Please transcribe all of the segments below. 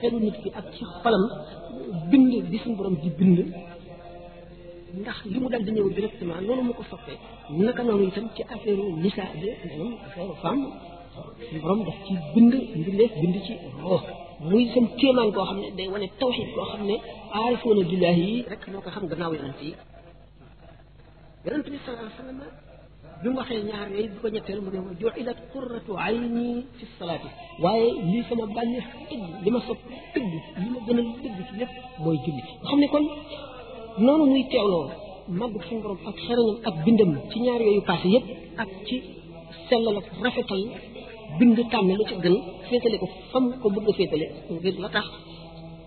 xelu nit ki ak ci xolam bind di suñu borom di bind ndax li mu dal di ñëw directement loolu mu ko soppee naka noonu itam ci affaire nisaa bi maanaam affaire femme suñu borom daf ci bind mbindeef bind ci roo muy seen kéemaan koo xam ne day wane tawxiid koo xam ne aarifoona billaahi yi rek moo ko xam gannaaw yonent yi yonent bi sallallahu alayhi wa sallam bi mu waxee ñaar yooyu bi ko ñetteel mu ne wa ju'ilat qurratu ayni fi salaati waaye lii sama bànneex tëgg li ma sopp tëgg li ma gën a tëgg ci lépp mooy julli nga xam ne kon noonu muy teewloo màgg suñu borom ak xereñam ak bindam ci ñaar yooyu passé yépp ak ci sellal ak rafetal bind tànn lu ci gën féetale ko fam ko bëgg a féetale ngir la tax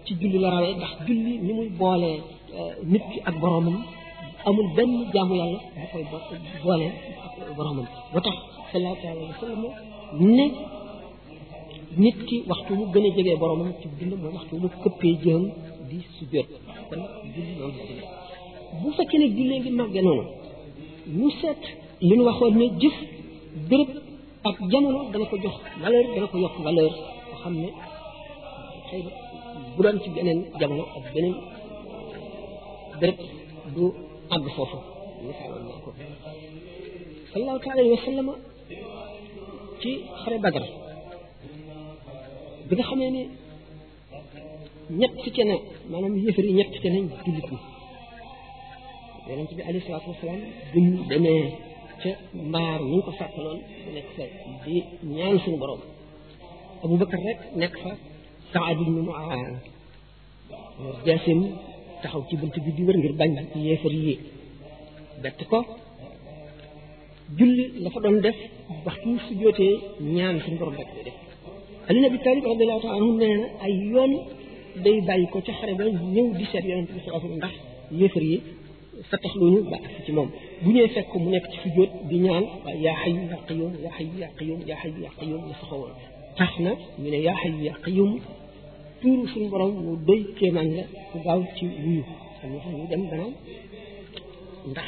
ci julli la rawee ndax julli ni muy boolee euh, nit ki ak boroomam amul benn jaamu yàlla bu koy boole ak boroomam ba tax sallallahu alayhi wa sallam ne nit ki waxtu mu gën a jege boroomam ci dund mooy waxtu mu këppee jëm di sujjóot kon julli noonu la demee bu fekkee ne jullee ngi màggee noonu ñu seet li ñu waxoon ne jëf béréb ak jamono dana ko jox valeur dana ko yokk valeur nga xam ne xëy na bu doon ci beneen jamono ak beneen béréb du àgg foofu misaaloon naa ko sallallahu taala alayhi wa sallama ci xare badar bi nga xamee ne ñett ci ne maanaam yëfër yi ñett ci ne jullit ñi yonent bi alayhi salaatu wasalaam bi ñu demee ca mbaar ñu ko sàkkaloon mu nekk fa di ñaan suñu borom Abu Bakar rek nekk fa Saad ibn Muaaz jaasim taxaw ci bunt bi di wër ngir bañ yéefar yi bett ko julli la fa doon def waxtu mu sujjootee ñaan suñu borom rek lay def Ali Abi Talib radiyallahu taala anhu nee na ay yoon day bàyyi ko ca xare ba ñëw di seet yonent bi sallallahu alayhi wasallam ndax yéefar yi sa tax luñu ba ak ci moom bu ñëwee fekk mu nekk ci sujjoot di ñaan waaye yaa xayu yaa qayum yaa xayu yaa qayum yaa xayu yaa qayum la saxawoon tax na ñu ne yaa xayu yaa qayum tuuru suñu borom mu doy kéemaan la ku gaaw ci wuyu xam nga xam ñu dem dana ndax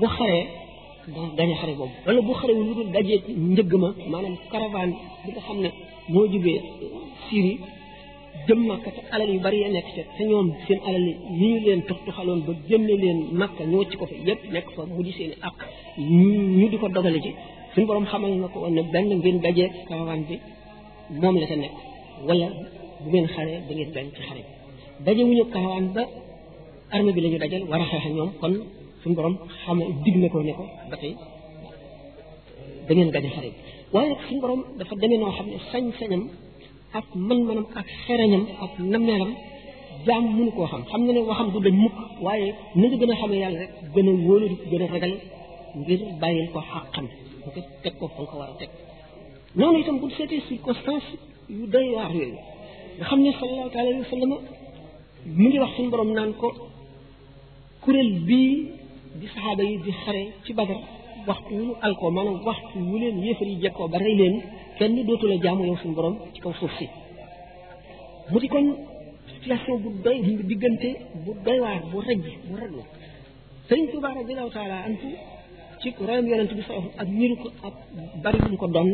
bu xaree dana gañe xare boobu wala bu xarewul lu dul dajee njëgg ma maanaam caravane bi nga xam ne moo jógee Syrie jëm Makka te alal yu bari ya nekk te te ñoom seen alal yi ñu leen tux tuxaloon ba génne leen Makka ñu wacc ko fa yépp nekk fa mu di seen ak ñu di ko dogale ci suñu borom xamal na ko woon ne benn ngeen dajee caravane bi moom la ca nekk wala bu ngeen xaree da ngeen gañ ci xare bi daje wuñu caravane ba armée bi la ñu dajal war a xeex ak ñoom kon suñu borom xam dig na ko ne ko ba tey da ngeen gañe xare bi waaye nag suñu borom dafa demee noo xam ne sañ-sañam ak mën-mënam ak xereñam ak nammeelam jaam mënu koo xam xam na ne waxam du dañ mukk waaye na nga gën a xamee yàlla rek gën a wóolu di gën a ragal ngir bàyyil ko xàqam bu ko teg ko fa nga ko war a teg noonu itam bu seetee circonstance yu doy waar yooyu nga xam ne sallallahu alayhi wa sallam mu ngi wax suñu borom naan ko kuréel bii di saxaaba yi di xare ci Badar waxtu wu ñu alkoo maanaam waxtu wu leen yéefar yi jekkoo ba rey leen kenn dootu la jaamu yow suñu borom ci kaw suuf si mu di kon situation bu doy diggante bu doy waar bu rëj bu rëj sëriñ Tuuba radiyallahu taala anhu ci royam yonent bi sallallahu ak ñiru ko ak bari lu ko donn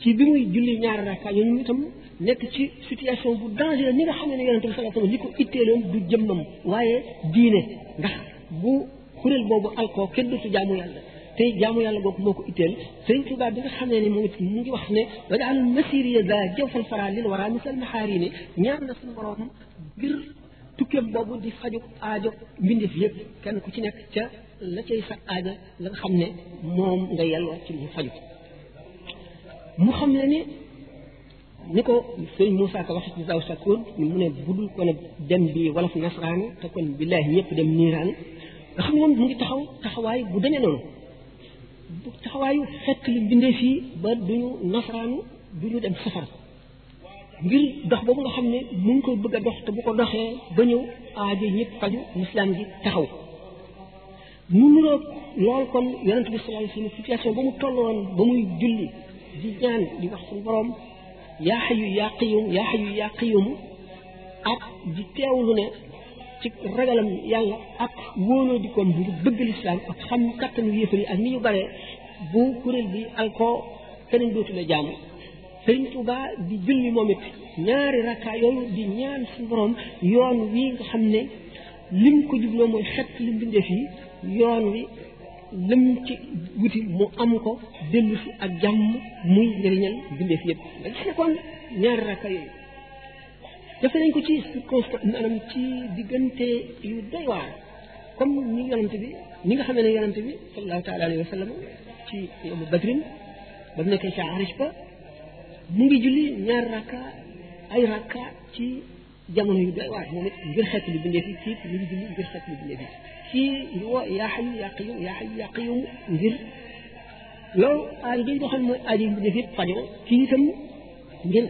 ci bi muy julli ñaari rakka yooyu itam nekk ci situation bu dangereux ni nga xam ne yonent bi sallallahu alayhi wasallam li ko itteeloon du jëmmam waaye diine ndax bu kuréel boobu alkoo kenn dootu jaamu yàlla tey jaamu yàlla googu moo ko itteel sëriñ Tuubaa bi nga xam ne ni moom it mu ngi wax ne wajaal masiriya za jawfal fara lil wara misal maxaari ne ñaan na suñu borom ngir tukkeem boobu di faju aajo mbindeef yëpp kenn ku ci nekk ca la cay sa aajo la nga xam ne moom nga yelloo ci mu faju mu xam ne ni ni ko sëñ Moussa ko wax ci zaw sakoon mu ne budul ko ne dem bi wolof nasraani te kon billaahi ñëpp dem niiraan nga xam ne moom mu ngi taxaw taxawaay bu demee noonu bu taxawaayu fekk li mbindeef yi ba duñu nasraanu duñu dem safara ngir dox boobu nga xam ne mu ngi ko bëgg a dox te bu ko doxee ba ñëw aajo ñëpp faju lislaam gi taxaw mu nuroog lool kon yonent bi sallallahu alayhi wasallam situation ba mu tolloon ba muy julli di ñaan di wax suñu borom yaa xayu yaa qayum yaa xayu yaa qayum ak di teewlu ne ci ragalam yàlla ak wóoloo di ko ngir bëgg lislaam ak xam kattanu yéefar yi ak ni ñu bare bu kuréel bi alko keneen dootu la jaamu sëriñ Tuuba di julli moom it ñaari rakka yooyu di ñaan suñu borom yoon wi nga xam ne lim ko jubloo mooy xet li bindee fii yoon wi lim ci wuti mu am ko dellu si ak jàmm muy njëriñal bindee fi yëpp nga gis ne kon ñaari rakka yooyu def nañ ko ci circonstance maanaam ci diggante yu doy waar comme ñi yonante bi ñi nga xam ne yonante bi sallallahu taala alayhi wa sallam ci yomu badrin ba mu nekkee ca arish ba mu ngi julli ñaar rakka ay rakka ci jamono yu doy waar moom it ngir xeet li bindee fi kii mu ngi julli ngir xeet li bindee fi kii ngi woo yaa xayu yaa qayum yaa xayu yaa qayum ngir loolu aaj bi nga xam mooy aaj yi bindee fi yëpp fajoo kii itam ngir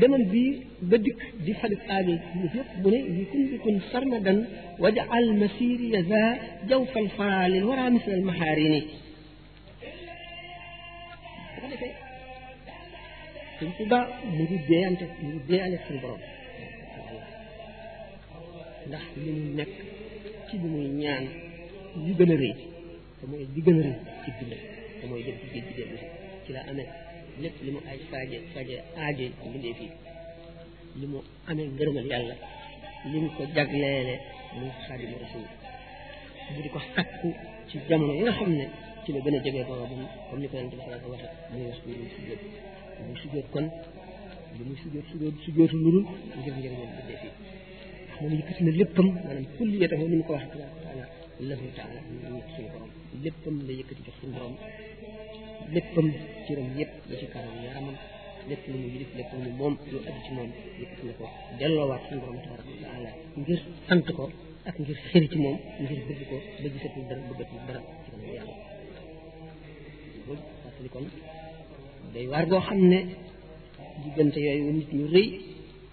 demam bi ba dikk di falik aaj yi bindee yëpp mu ne li kun bi kun sarmadan wajaal masiri yaza jawfal fara lil wara misal maharini bu ko defee suñ tuba mu ngi déeyante mu ngi déeyale suñu borom ndax li mu nekk ci li muy ñaan li gën a rëy te mooy li gën a rëy ci dund te mooy dem ci géej gi dellu ci la amee lépp li mu ay faje faje aaje mbindee fii li mu amee ngërëmal yàlla li mu ko jagleele muy xaadimu rasul mu di ko sakku ci jamono yi nga xam ne ci la gën a jege boroomam comme ni ko yonent bi sallallahu alayhi wa sallam muy wax muy sujjóot muy sujjóot kon li muy sujjóot sujjóot sujjóotu lu dul ngir ngir ngeen bindee fii ndax moom yëkkati na léppam maanaam kulliyatahu ni mu ko waxee tabaraka taala lahu taala ñu suñu borom léppam la yëkkati jox suñu borom léppam cëram yëpp ba ci kaw yaramam lépp lu mu yilif lépp lu mu moom lu aju ci moom yëkkati na ko delloowaat suñu borom tabaraka wa taala ngir sant ko ak ngir xëri ci moom ngir bëgg ko ba gisatul dara bëggatul dara ci kanam yàlla loolu fàttali kon day waar goo xam ne diggante yooyu nit ñu rëy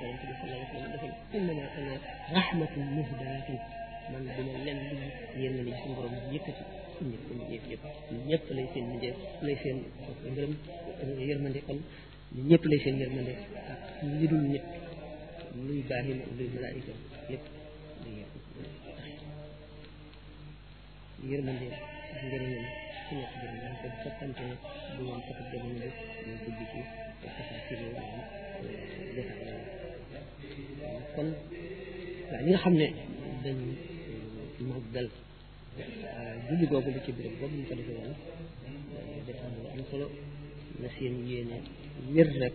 yonent bi sallallahu alayhi wa sallam dafa innama ana rahmatun muhdaatun man duma len lu yéen ni suñu borom yëkkati ñëpp ko ñëpp yëpp ñëpp lay seen mujjee lay seen ngërëm yërmande kon ñëpp lay seen yërmande ak li dul ñëpp luy baaxi luy malaayika lépp yërmande ak njëriñam ci nekk jëm dañ ko soppante bu ngeen sopp jëm ñu def ñu dugg ci te xasaa ci lu am defal la kon waaw ñi nga xam ne dañ màggal julli googu li ci béréb boobu ñu ko defee woon dafa am lu am solo na seen yéene wér rek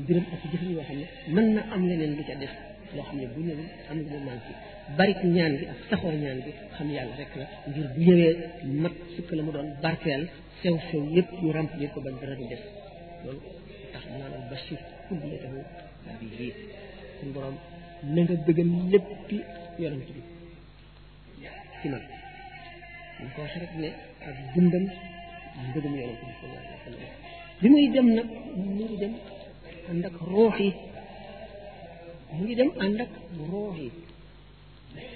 mbiram ak jëfin yoo xam ne mën na am leneen lu ca def loo xam ne bu ñëwee am lu manqué barik ñaan gi ak saxoo ñaan gi xam yàlla rek la ngir bu ñëwee mat sukk la mu doon barkeel sew sew yëpp ñu remplir ko bañ dara du def loolu tax maanaam bashir kulle tahu bi lii suñu borom na nga bëggal léppi yonent bi ci man ñu ko waxee rek ne ak dundam mbëggum yonent bi sallallahu alayhi wa sallam bi muy dem nag mu ngi dem ànd ak ruux yi mu ngi dem ànd ak ruux yi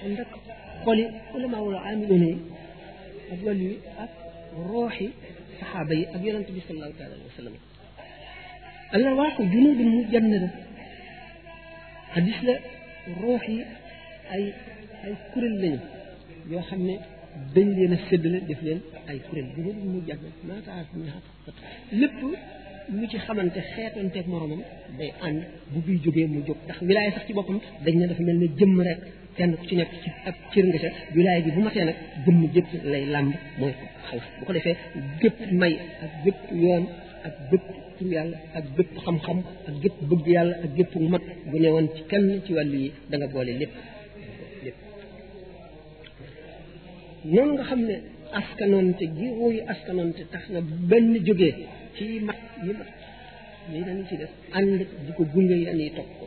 ànd ak xoli ulama wala amiluna yi ak wàllu yi ak ruux yi saxaaba yi ak yonent bi sallallahu taala alayhi wa sallam al arwaaxu junudun mujannada hadis la ruux yi ay ay kuréel lañu yoo xam ne dañ leen a séddale def leen ay kuréel junudun mujannada maa taaraf min xaqat lépp lu ci xamante xeetanteeg moromam day ànd bu biy jógee mu jóg ndax wilaaya sax ci boppam dañ ne dafa mel ne jëmm rek kenn ku ci nekk ci ab cër nga ca wilaaya bi bu matee nag jëmm jëpp lay làmb mooy ko xaw bu ko defee gépp may ak gépp yoon ak gépp tur yàlla ak gépp xam-xam ak gépp bëgg yàlla ak gépp mat bu ne woon ci kenn ci wàllu yi da nga boole lépp lépp noonu nga xam ne askanoonte gi wuyu askanoonte tax na benn jógee ci mat yi mat lii dañu ci def ànd di ko gunge yan yi topp ko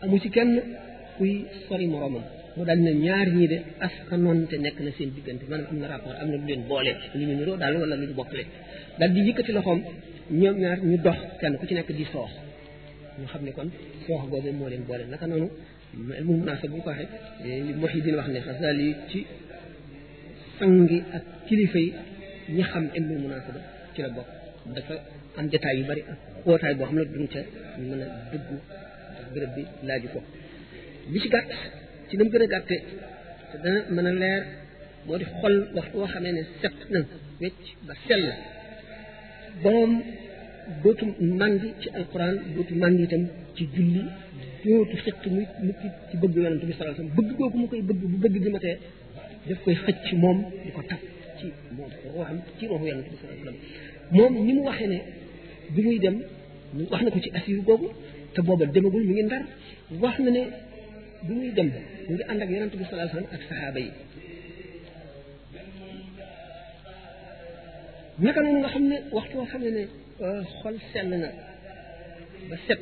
amu ci kenn kuy sori moroomam mu daal ne ñaar ñii de askanoonte nekk na seen diggante maanaam am na rapport am na lu leen boole lu ñu niroo daal wala lu ñu bokkale daal di yëkkati loxoom ñoom ñaar ñu dox kenn ku ci nekk di soox ñu xam ne kon soox googu moo leen boole naka noonu mu munaasab bu ñu ko waxee li Muhyiddin wax ne xasal yi ci sangi ak kilifa yi ñi xam ilmul munaasaba ci la bokk dafa am détail yu bari ak kootaay boo xam ne duñ ca mën a dugg ndax béréb bi laaju ko bi ci gàtt ci nam gën a gàtte te dana mën a leer moo di xol waxtu woo xamee ne set na wecc ba sell boroom dootu màndi ci alquran dootu màndi itam ci julli dootu xëtt muy nit ci bëgg yonent bi sallallahu alayhi wasallam bëgg googu mu koy bëgg bu bëgg gi matee daf koy xëcc moom di ko taf ci moom ruuxam ci ruuxu yonent bi sallallahu alayhi wasallam moom ni mu waxee ne bi muy dem wax na ko ci asiru boobu te booba demagul mi ngi ndar wax na ne bi muy dem mu ngi ànd ak yonent bi sallallahu alayhi ak saxaaba yi naka noonu nga xam ne waxtu woo xam ne ne euh, xol sell na ba set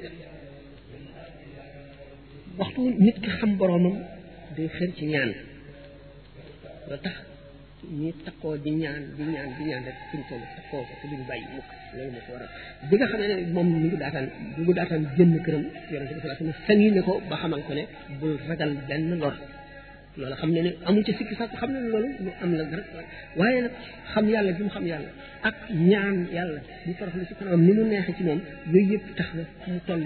waxtu nit ki xam boroomam day xër ci ñaan loo tax ñi takkoo di ñaan di ñaan di ñaan rek fuñ toll takkoo ko te duñ bàyyi mukk loolu moo ko waral bi nga xamee ne moom mi ngi daataan mi ngi daataan génn këram yonent bi sallallahu alayhi wasallam sangi ne ko ba xamal ko ne bul ragal benn lor loolu xam ne ne amul ci sikki sax xam ne ne loolu lu am la rek waaye nag xam yàlla bi mu xam yàlla ak ñaan yàlla di torox lu ci kanam ni mu neexe ci moom yooyu yëpp tax na fu mu toll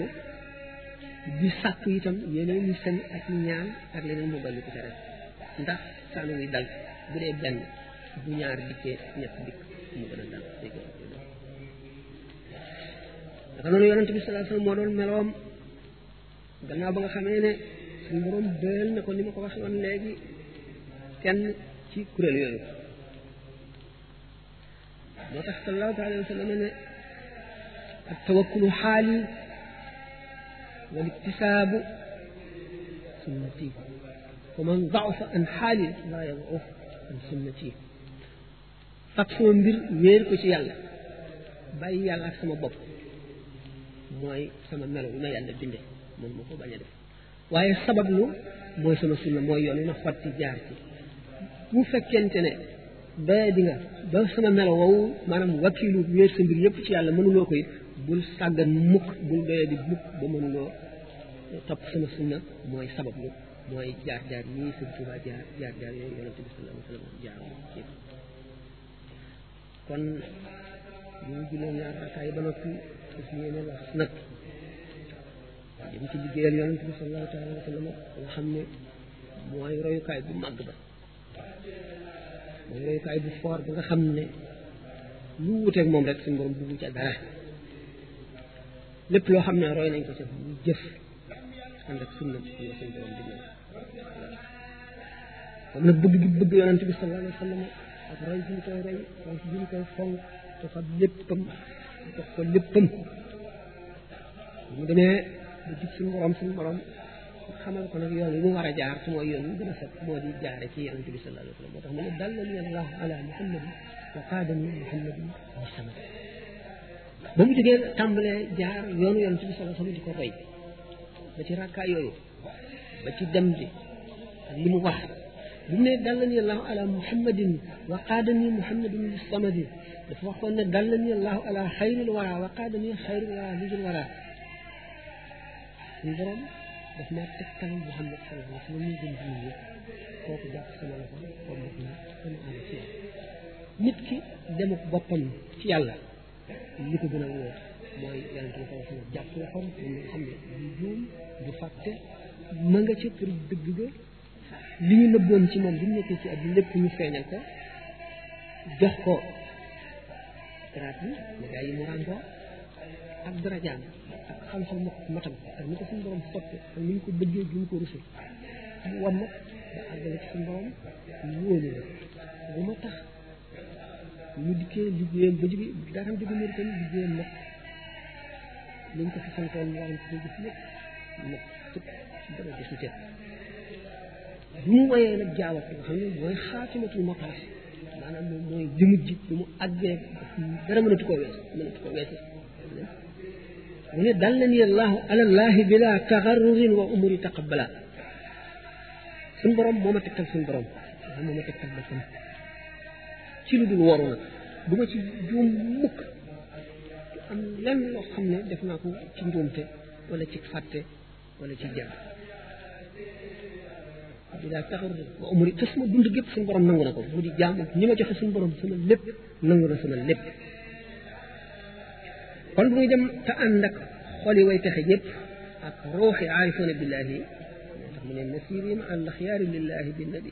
di sàkku itam yeneen ñu sañ ak ñaan ak leneen mu dolli ko ca rek ndax sànn wi dal bu dee benn bu ñaar dikkee ñett dikk mu gën a dal day gën a dal dafa noonu yonent bi sallallahu alayhi wasallam moo doon meloom gannaaw ba nga xamee ne suñu borom dël na ko ni ma ko waxee woon léegi kenn ci kuréel yooyu moo tax sallallahu taala wa sallam ne ak tawakkulu xaali wal iktisaabu sunnati wa man dafa an xaali laa yaduf an sunnati fab sama mbir wéer ko ci yàlla bàyyi yàlla ak sama bopp mooy sama melo bi ma yàlla binde mën ma ko bañ a def waaye sabab lu mooy sama sunna mooy yoon wi ma xotti jaar ci bu fekkente ne ba di nga ba sama melo wow maanaam wakiilu wéer sa mbir yëpp ci yàlla mënuloo ko it bul sàggan mukk bul doyee di mukk ba mënuloo topp sama sunna mooy sabab lu mooy jaar jaar yii sëñ Tuubaa jaar jaar jaar yooyu yonente bi sallallahu alayhi wa sallam jaar kon bu ñu jullee ñaar rakkaa yi ba noppi fas yéene wax nag jëm ci liggéeyal yonent bi sallallahu taala wa sallam nga xam ne mooy royukaay bu màgg ba mooy royukaay bu foor ba nga xam ne lu wuuteeg moom rek suñu borom bugg ca dara lépp loo xam ne roy nañ ko ca bu jëf ànd ak sunna la suñu borom di mel moom la bëgg gi bëgg yonent bi sallallahu alayhi wa sallam ak roy bi ñu koy roy fonk bi ñu koy fonk te xam léppam jox ko léppam mu demee ba jub suñu borom suñu borom xamal ko nag yoon yi mu war a jaar su mooy yoon yi gën a set moo di jaare ci yonent bi sallallahu alayhi wa sallam moo tax mu ne dal nañu allah ala muhammad wa qaadani muhammad wa sama ba mu jógee tàmbalee jaar yoonu yonent bi sallallahu alayhi wa sallam di ko roy ba ci rakkaa yooyu ba ci dem bi ak li mu wax bi mu ne dallani allahu ala muhammadin wa qaadani muhammadun li samadi dafa waxoon ne dallani allahu ala xayril wara wa qaadani xayril wara lijul wara suñu borom daf maa tegtal muhammad sallallahu alayhi wa sallam muy gën ci nit ñi kooku jàpp sama loxo kon daf naa sama ànd ci nit ki demuk boppam ci yàlla li ko gën a wóor mooy yonent bi sallallahu alayhi wa sallam jàpp loxoom moom nga xam ne du juum du fàtte ma nga ca pour dëgg ga li ñu nëbboon ci moom bi mu nekkee ci at bi lépp ñu feeñal ko jox ko garaat bi médaille yi mu ràngoo ak darajaam ak xam-xam ma matam ak ni ko suñu borom soppe ak ni ñu ko bëggee gi ñu ko rusul mu wam nag ba àggale ci suñu borom wóolu la bu ma tax mu dikkee liggéeyam ba jóge daaram jóge mari tamit liggéeyam nag lañ ko fi santoon mu waroon ko gis lépp nag tëpp dara gisu ca bu mu woyee nag jaawat nga xam ne mooy xaatimatul maqaas maanaam moom mooy li mujj bi mu àggee dara mënatu koo wees mënatu koo wees mu ne dal na ni allahu alallaahi bila taxarrurin wa umuri taqabbala suñ borom moo ma tegtal suñ borom moo ma tegtal boppam ci lu dul woru nag du ma ci juum mukk am lenn loo xam ne def naa ko ci njuumte wala ci fàtte wala ci jàng di laa taxaw wa umri te sama dund gépp suñu borom nangu na ko mu di jaam ak ñi ma joxe suñu borom sama lépp nangu na sama lépp kon bu muy dem te ànd ak xol yi way texe ñëpp ak ruuxi aarifoona billaahi moo tax mu ne nasiiri ma al axyaari lillaahi bi nabi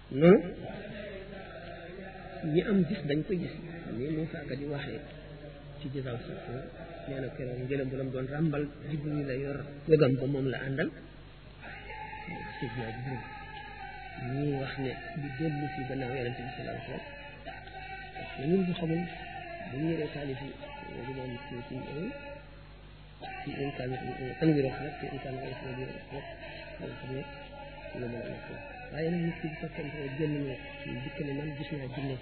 noonu ñi am gis dañ ko gis ni Moussa Ka di waxee ci jësal suufu nee na keroog ngelaw bu lam doon ràmbal Jibril la yor wegam ba moom la àndal Seydina Jibril ñuy wax ne bu dellu si gannaaw yonent bi sallallahu alayhi wasallam parce que ñun bu xamul bu ñu yoree taalif yi loolu moom ci ci ci imkaan tanwir wax nag ci imkaan ay soo bi wax nag loolu xam ne lu mën a nekk la waaye nag nit ki bu fekkente ne génn na ci dikk ne man gis naa jinne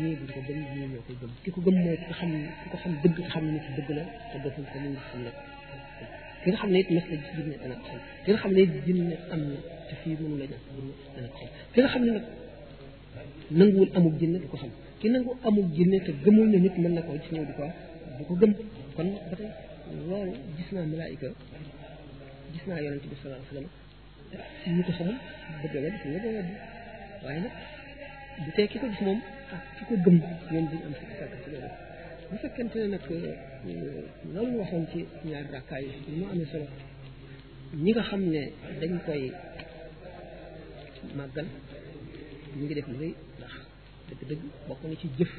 ñii duñ ko gëm ñii ñoo koy gëm ki ko gëm mooy ko xam ki ko xam dëgg xam ne ci dëgg la te deful ko ñu xam ne ki nga xam ne it mas la gis jinne dana ko xam ki nga xam ne it jinne am na te fii mënu la ñàkk jinne dana ko xam ki nga xam ne nag nanguwul amul jinne du ko xam ki nangu amul jinne te gëmul ne nit mën na koo gis ñëw di ko du ko gëm kon ba tey loolu gis naa malaayika gis naa yonente bi sallallahu alayhi wasallam ñu ko xamul bëgg la gis nga doo weddi waaye nag bu tey ki ko gis moom ak ki ko gëm ñoom duñ am sikki sàkk ci loolu bu fekkente ne nag loolu ñu waxoon ci ñaari rakkaa yi ñu amee solo ñi nga xam ne dañ koy màggal ñu ngi def lu rëy ndax dëgg-dëgg bokk na ci jëf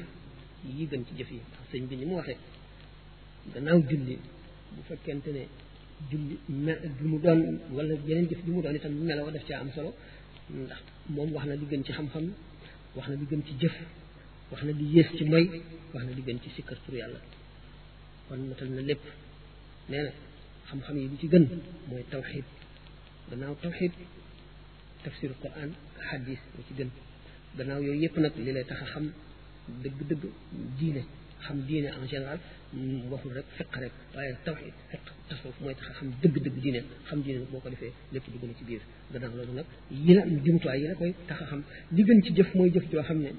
yi gën ci jëf yi ndax sëñ bi ni mu waxee gannaaw julli bu fekkente ne julli me du mu doon wala yeneen jëf du mu doon itam meloo def caa am solo ndax moom wax na li gën ci xam-xam wax na li gën ci jëf wax na li yées ci moy wax na li gën ci sikkar tur yàlla kon matal na lépp nee na xam-xam yi li ci gën mooy tawxiid gannaaw tawxid tafsir quran xadis lu ci gën gannaaw yooyu yëpp nag li lay tax a xam dëgg-dëgg diine xam diine en général waxul rek fiq rek waaye tawxid fiq tasawuf mooy tax a xam dëgg-dëgg diine xam diine nag boo ko defee lépp dugg na ci biir gannaaw loolu nag yi la am jumtuwaay yi la koy tax a xam li gën ci jëf mooy jëf joo xam ne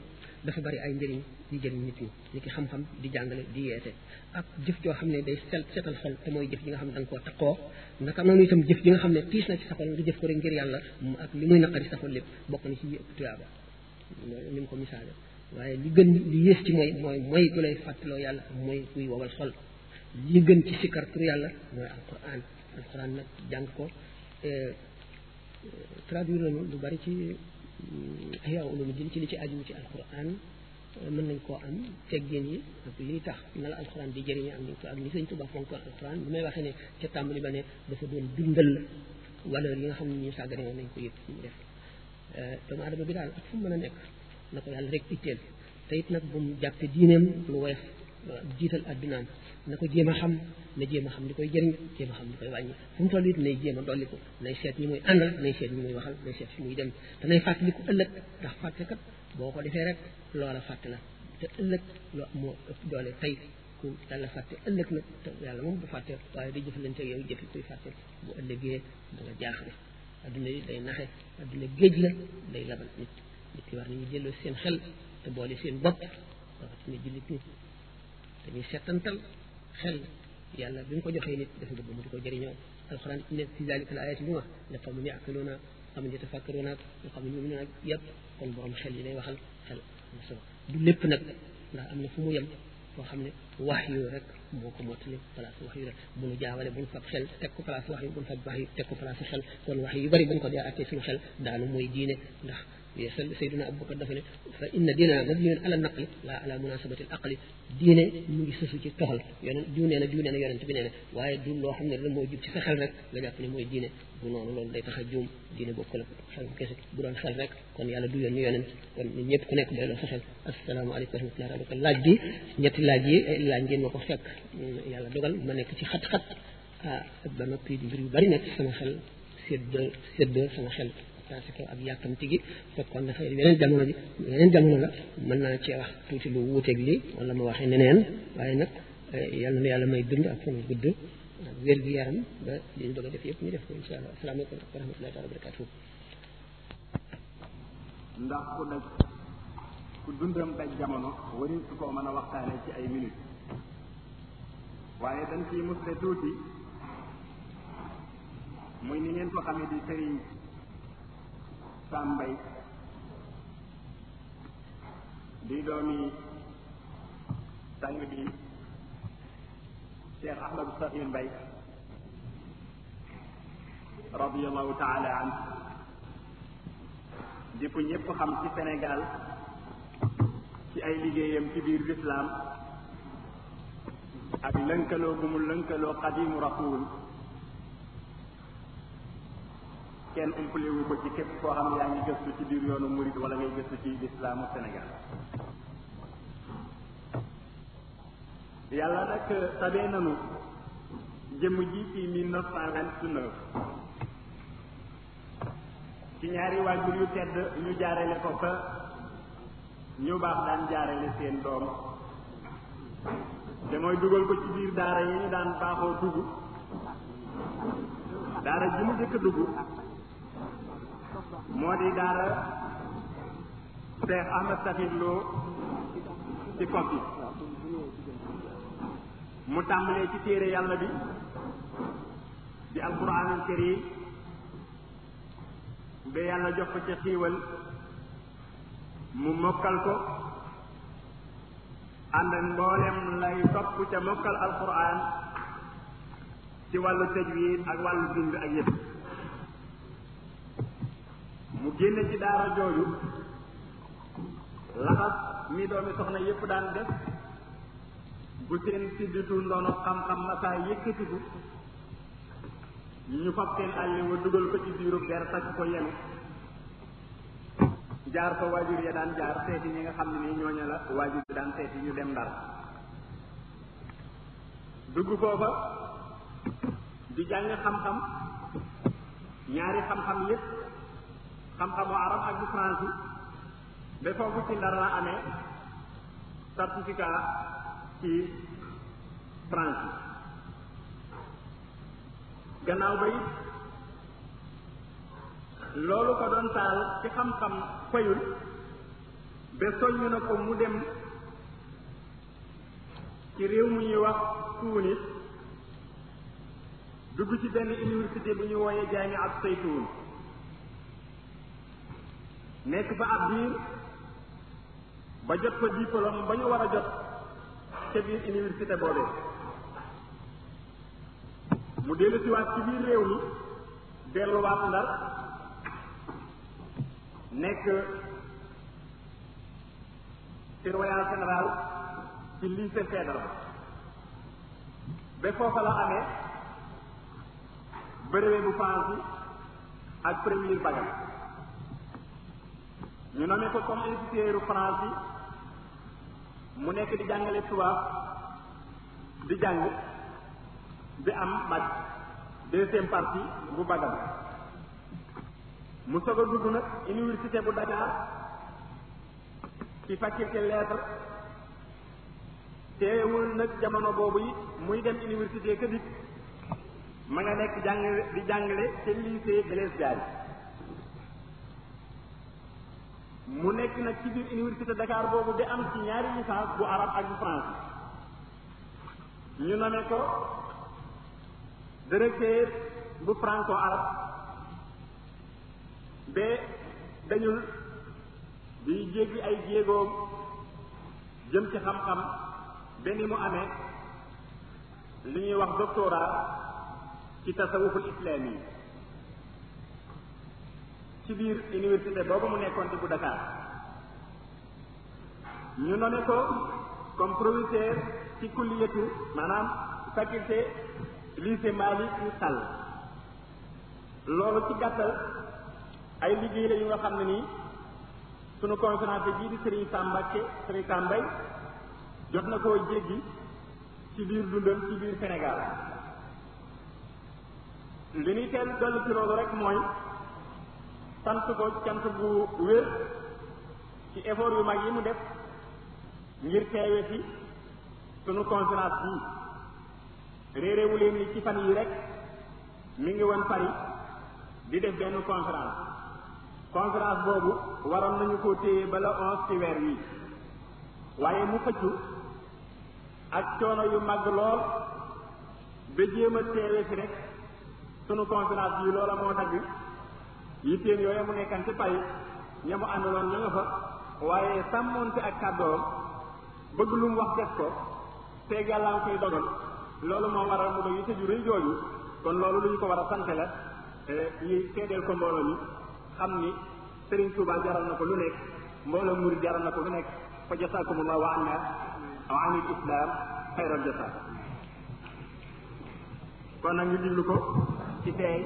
dafa bari ay njëriñ di jëriñ nit ñi ni ki xam-xam di jàngale di yeete ak jëf joo xam ne day sel setal xol te mooy jëf ji nga xam ne da nga koo taqoo naka noonu itam jëf ji nga xam ne tiis na ci sa xol nga jëf ko rek ngir yàlla ak li muy naqari sa xol lépp bokk na ci yi ëpp tuyaaba ni mu ko misaale waaye li gën li yées ci mooy mooy mooy ku lay fàttaloo yàlla mooy kuy wowal xol li gën ci sikkar tur yàlla mooy alquran alquran nag jàng ko traduire nañu lu bari ci Ihya Ulumuddin ci li ci aju ci alquran mën nañ koo am teggin yi ak lii tax na la alxuraan di jëriñu am nañ ko ak ni sëñ Tuubaa fonkoon alxuraan bi may waxee ne ca tàmbali ba ne dafa doon dundal wala li nga xam ne ñu sàggane woon nañ ko yëpp ñu def doomu aadama bi daal ak fu mu mën a nekk na ko yàlla rek itteel te it nag bu mu jàppe diineem lu woyof jiital addunaam na ko jéem a xam na jéem a xam li koy jëriñ jéem a xam li koy wàññi fu mu toll it nay jéem a dolli ko nay seet ñi muy àndal nay seet ñi muy waxal nay seet fi muy dem te nay fàttaliku ëllëg ndax fàtte kat boo ko defee rek loola fàtte la te ëllëg loo moo ëpp doole tey ku yàlla fàtte ëllëg nag te yàlla moom du fàtte waaye day jëflante ak yow jëfi kuy fàtte bu ëllëgee da nga jaaxle adduna yi day naxe adduna géej la day labal nit nit ki war nañu delloo seen xel te boole seen bopp rawatina jullit nit dañuy settantal xel yàlla bi mu ko joxee nit dafa bëgg mu di ko jëriñoo alxuraan inna fi zalika la ayatin li wax la qawmin yaqiluuna am yatafakkaruuna yoo xam ne ñu nag yëpp kon borom xel yi lay waxal xel am solo du lépp nag ndax am na fu mu yem foo xam ne wax yu rek moo ko mottali place wax yu rek bu nu jaawale bu nu fab xel teg ko place wax yu bu nu fab wax yu teg ko place xel kon wax yu bari bu ñu ko dee attee suñu xel daanu mooy diine ndax yeesal sayduna abubakar dafa ne fa inna diina mabniyun ala naqli la ala munasabati al aqli diine mu ngi sësu ci toxal yonent diw nee na diw nee na yonent bi nee na waaye du loo xam ne da moo jub ci sa xel rek nga jàpp ne mooy diine bu noonu loolu day tax a juum diine bokk la xel kese bu doon xel rek kon yàlla du yoon ñu yonent kon ñun ñëpp ku nekk doy la sa xel asalaamaaleykum wa rahmatulah rabaka laaj bi ñetti laaj yi ay laaj ngeen ma ko fekk yàlla dogal ma nekk ci xat-xat ah ba noppi mbir yu bari nekk ci sama xel sedd sedd sama xel parce que ak yàkkamti gi fekkoon na xëy yeneen jamono ji yeneen jamono la mën naa cee wax tuuti lu wuuteeg lii wala ma waxee neneen waaye nag yàlla na yàlla may dund ak fan gudd wér gi yaram ba li ñu bëgg a def yëpp ñu def ko incha allah asalaamaaleykum wa rahmatullahi taala wa barakatuh ndax ku daj ku dundam daj jamono wari su ko mën a waxtaane ci ay minute waaye dañ ciy musle tuuti muy ni ngeen ko xamee di sëriñ sàmbay di doomi sang bi Cheikh Ahmadou Sakhir Mbaye radiallahu taala an di ko ñëpp xam ci Sénégal ci ay liggéeyam ci biir lislaam ak lënkaloo bu mu lënkaloo xadimu rasul kenn umpalewu ko ci képp koo xam ne yaa ngi gëstu ci biir yoonu murid wala ngay gëstu ci lislaamu Sénégal yàlla nag tabee nanu jëmm ji ci mille neuf cent vingt-neuf ci ñaari waajur yu tedd ñu jaarale ko fa ñu baax daan jaarale seen doom te mooy dugal ko ci biir daara yi ñu daan baaxoo dugg daara ji mu jëkk dugg moo di daara Cheikh Ahmed Sakhir Lo ci Koki mu tàmbalee ci téere yàlla bi di alquranul karim ba yàlla jox ko ca xiiwal mu mokkal ko ànd ak mboolem lay topp ca mokkal alquran ci wàllu tajwid ak wàllu bind ak yëpp mu génne ci daara jooju laxas mi doomi soxna yëpp daan def bu seen sidditu ndono xam-xam masaa yëkkatiku ñu fab seen àlli wa dugal ko ci biiru ber takk ko yenu jaar ko waajur ya daan jaar seeti ñi nga xam ne nii ñooña la waajur ya daan seeti ñu dem ndar dugg foofa di jàng xam-xam ñaari xam-xam yépp xam-xamu arab ak bu français ba foofu ci ndar la amee certificat ci français gannaaw ba it loolu ko doon taal ci xam-xam fayul ba soññu na ko mu dem ci réew mu ñuy wax Tunis dugg ci benn université bu ñu wooyee jaami ab saytuun nekk fa ab biir ba jot fa diplôme ba ñu war a jot ca biir université boobee mu dellu si waat ci biir réew mi delluwaat ndar nekk surveillance générale ci lycée Faidherbe ba foofa la amee brevet bu France ak premier bagal ñu nommé ko comme instituteur France yi mu nekk di jàngale tubaab di jàng di am bac deuxième partie bu bagal mu soog a dugg nag université bu Dakar ci faculté lettre teewul nag jamono boobu it muy dem université ka dik ma nga nekk jàng di jàngale ca lycée Blaise Diagne mu nekk nag ci biir université Dakar boobu di am ci ñaari licence bu arab ak bu français ñu nommé ko directeur bu franco arab ba dañul di jéggi ay jéegoom jëm ci xam-xam ba ni mu amee li ñuy wax doctorat ci tasawuful islam yi ci biir université boobu mu nekkoon di bu Dakar ñu nome ko comme proviseur ci kulliyatu maanaam faculté lycée Malick Sall loolu ci gàttal ay liggéey la yu nga xam ne nii sunu conférence bii di Serigne Sam Mbacké Serigne Sam Mbaye jot na koo jéggi ci biir dundam ci biir Sénégal li ñuy teel dolli ci loolu rek mooy sant ko cant bu wér ci effort yu mag yi mu def ngir teewe fi sunu conférence bii réeréwu leen ni ci fan yi rek mi ngi woon Paris di def benn conférence conférence boobu waroon nañu ko téye ba la onze ci weer wi waaye mu xëccu ak coono yu mag lool ba jéem a teewe fi rek sunu conférence bii loola moo dagg yitteem yooyu mu nekkan ci pay ña mu àndaloon ña nga fa waaye sàmmoonte ak kàddoom bëgg lu mu wax def ko te yàlla nga koy dogal loolu moo waral mu doon yitte ju rëy jooju kon loolu lu ñu ko war a sante la ñuy seedeel ko mbooloo mi xam ni Serigne Touba jaral na ko lu nekk mbooloo murid jaral na ko lu nekk fa jasaakumullahu wa anna wa anil islam xayral jasaa kon nag ñu diglu ko ci teey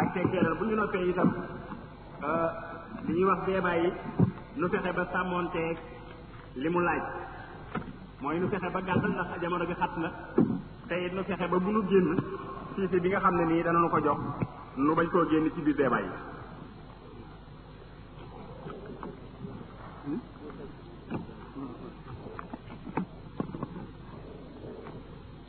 ak tekkeeral bu ñu noppee itam li ñuy wax débat yi nu fexe ba sàmmoonteeg li mu laaj mooy nu fexe ba gàttal ndax jamono bi xat na te it nu fexe ba bu nu génn siisi bi nga xam ne nii danañu ko jox nu bañ koo génn ci biir débat yi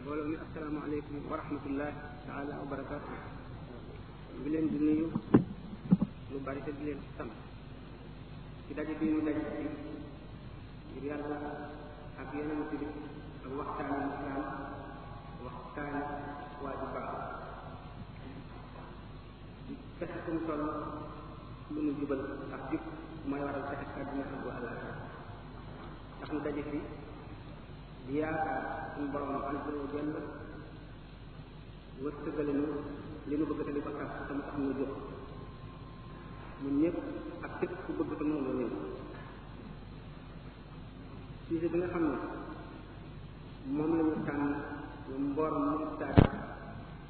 mbooloo mi asalaamaaleykum wa rahmatullahi taala wa barakaatu bi leen di nuyu lu bari te di leen sant ci daje bi ñu daje ci ngir yàlla ak yeneen ci bi ak waxtaani islam waxtaani waa ju baax di fexe suñu toll lu ñu jubal ak jub mooy waral fexe àdduna ak bu àllaaxira ndax ñu daje fii di yaakaar suñu borom azza wa jalla wërsëgale nu li nu bëgg te di ko tax te mu tax ñu jóg ñun ñëpp ak képp ku bëgg te moom la ñëw sujet bi nga xam ne moom la ñu tànn ñu mboor mu taat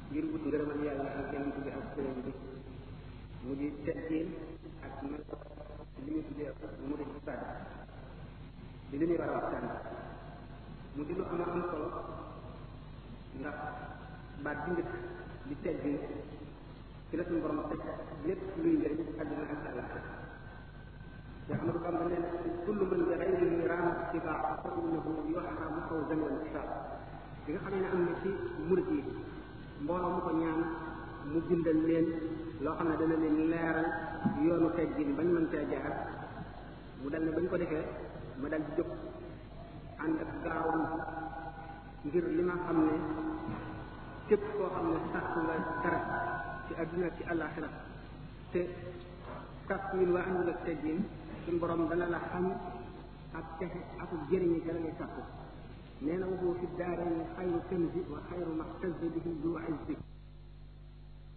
ngir wut ngërëmal yàlla ak yonent bi ak sëriñ bi mu di teggin ak mel li ñu tuddee mu di saada di li ñuy war a waxtaan mu di lu am am solo ndax baat bi njëkk di teg bi ci la suñu borom teg lépp luy njëriñ àdduna ak àllaaxira te Ahmadu Bamba nee na kullu man bi xayrihi raama tibaa fa innahu yuhramu fawzan wa intisaar bi nga xamee ne am na ci murid yi mbooloo mu ko ñaan mu bindal leen loo xam ne dana leen leeral yoonu teggin bañ mën cee jaar mu dal ne bañ ko defee ma dal di jóg ànd ak gaawam ngir li ma xam ne képp koo xam ne sàkk nga dara ci àdduna ci àllaaxira te sàkk win waa àndul ak teggin suñ borom dana la xam ak texe ak jëriñi dana lay sàkku nee na waxu fi daarayni xayru kanzi wa xayru maxtazi bihi du izzi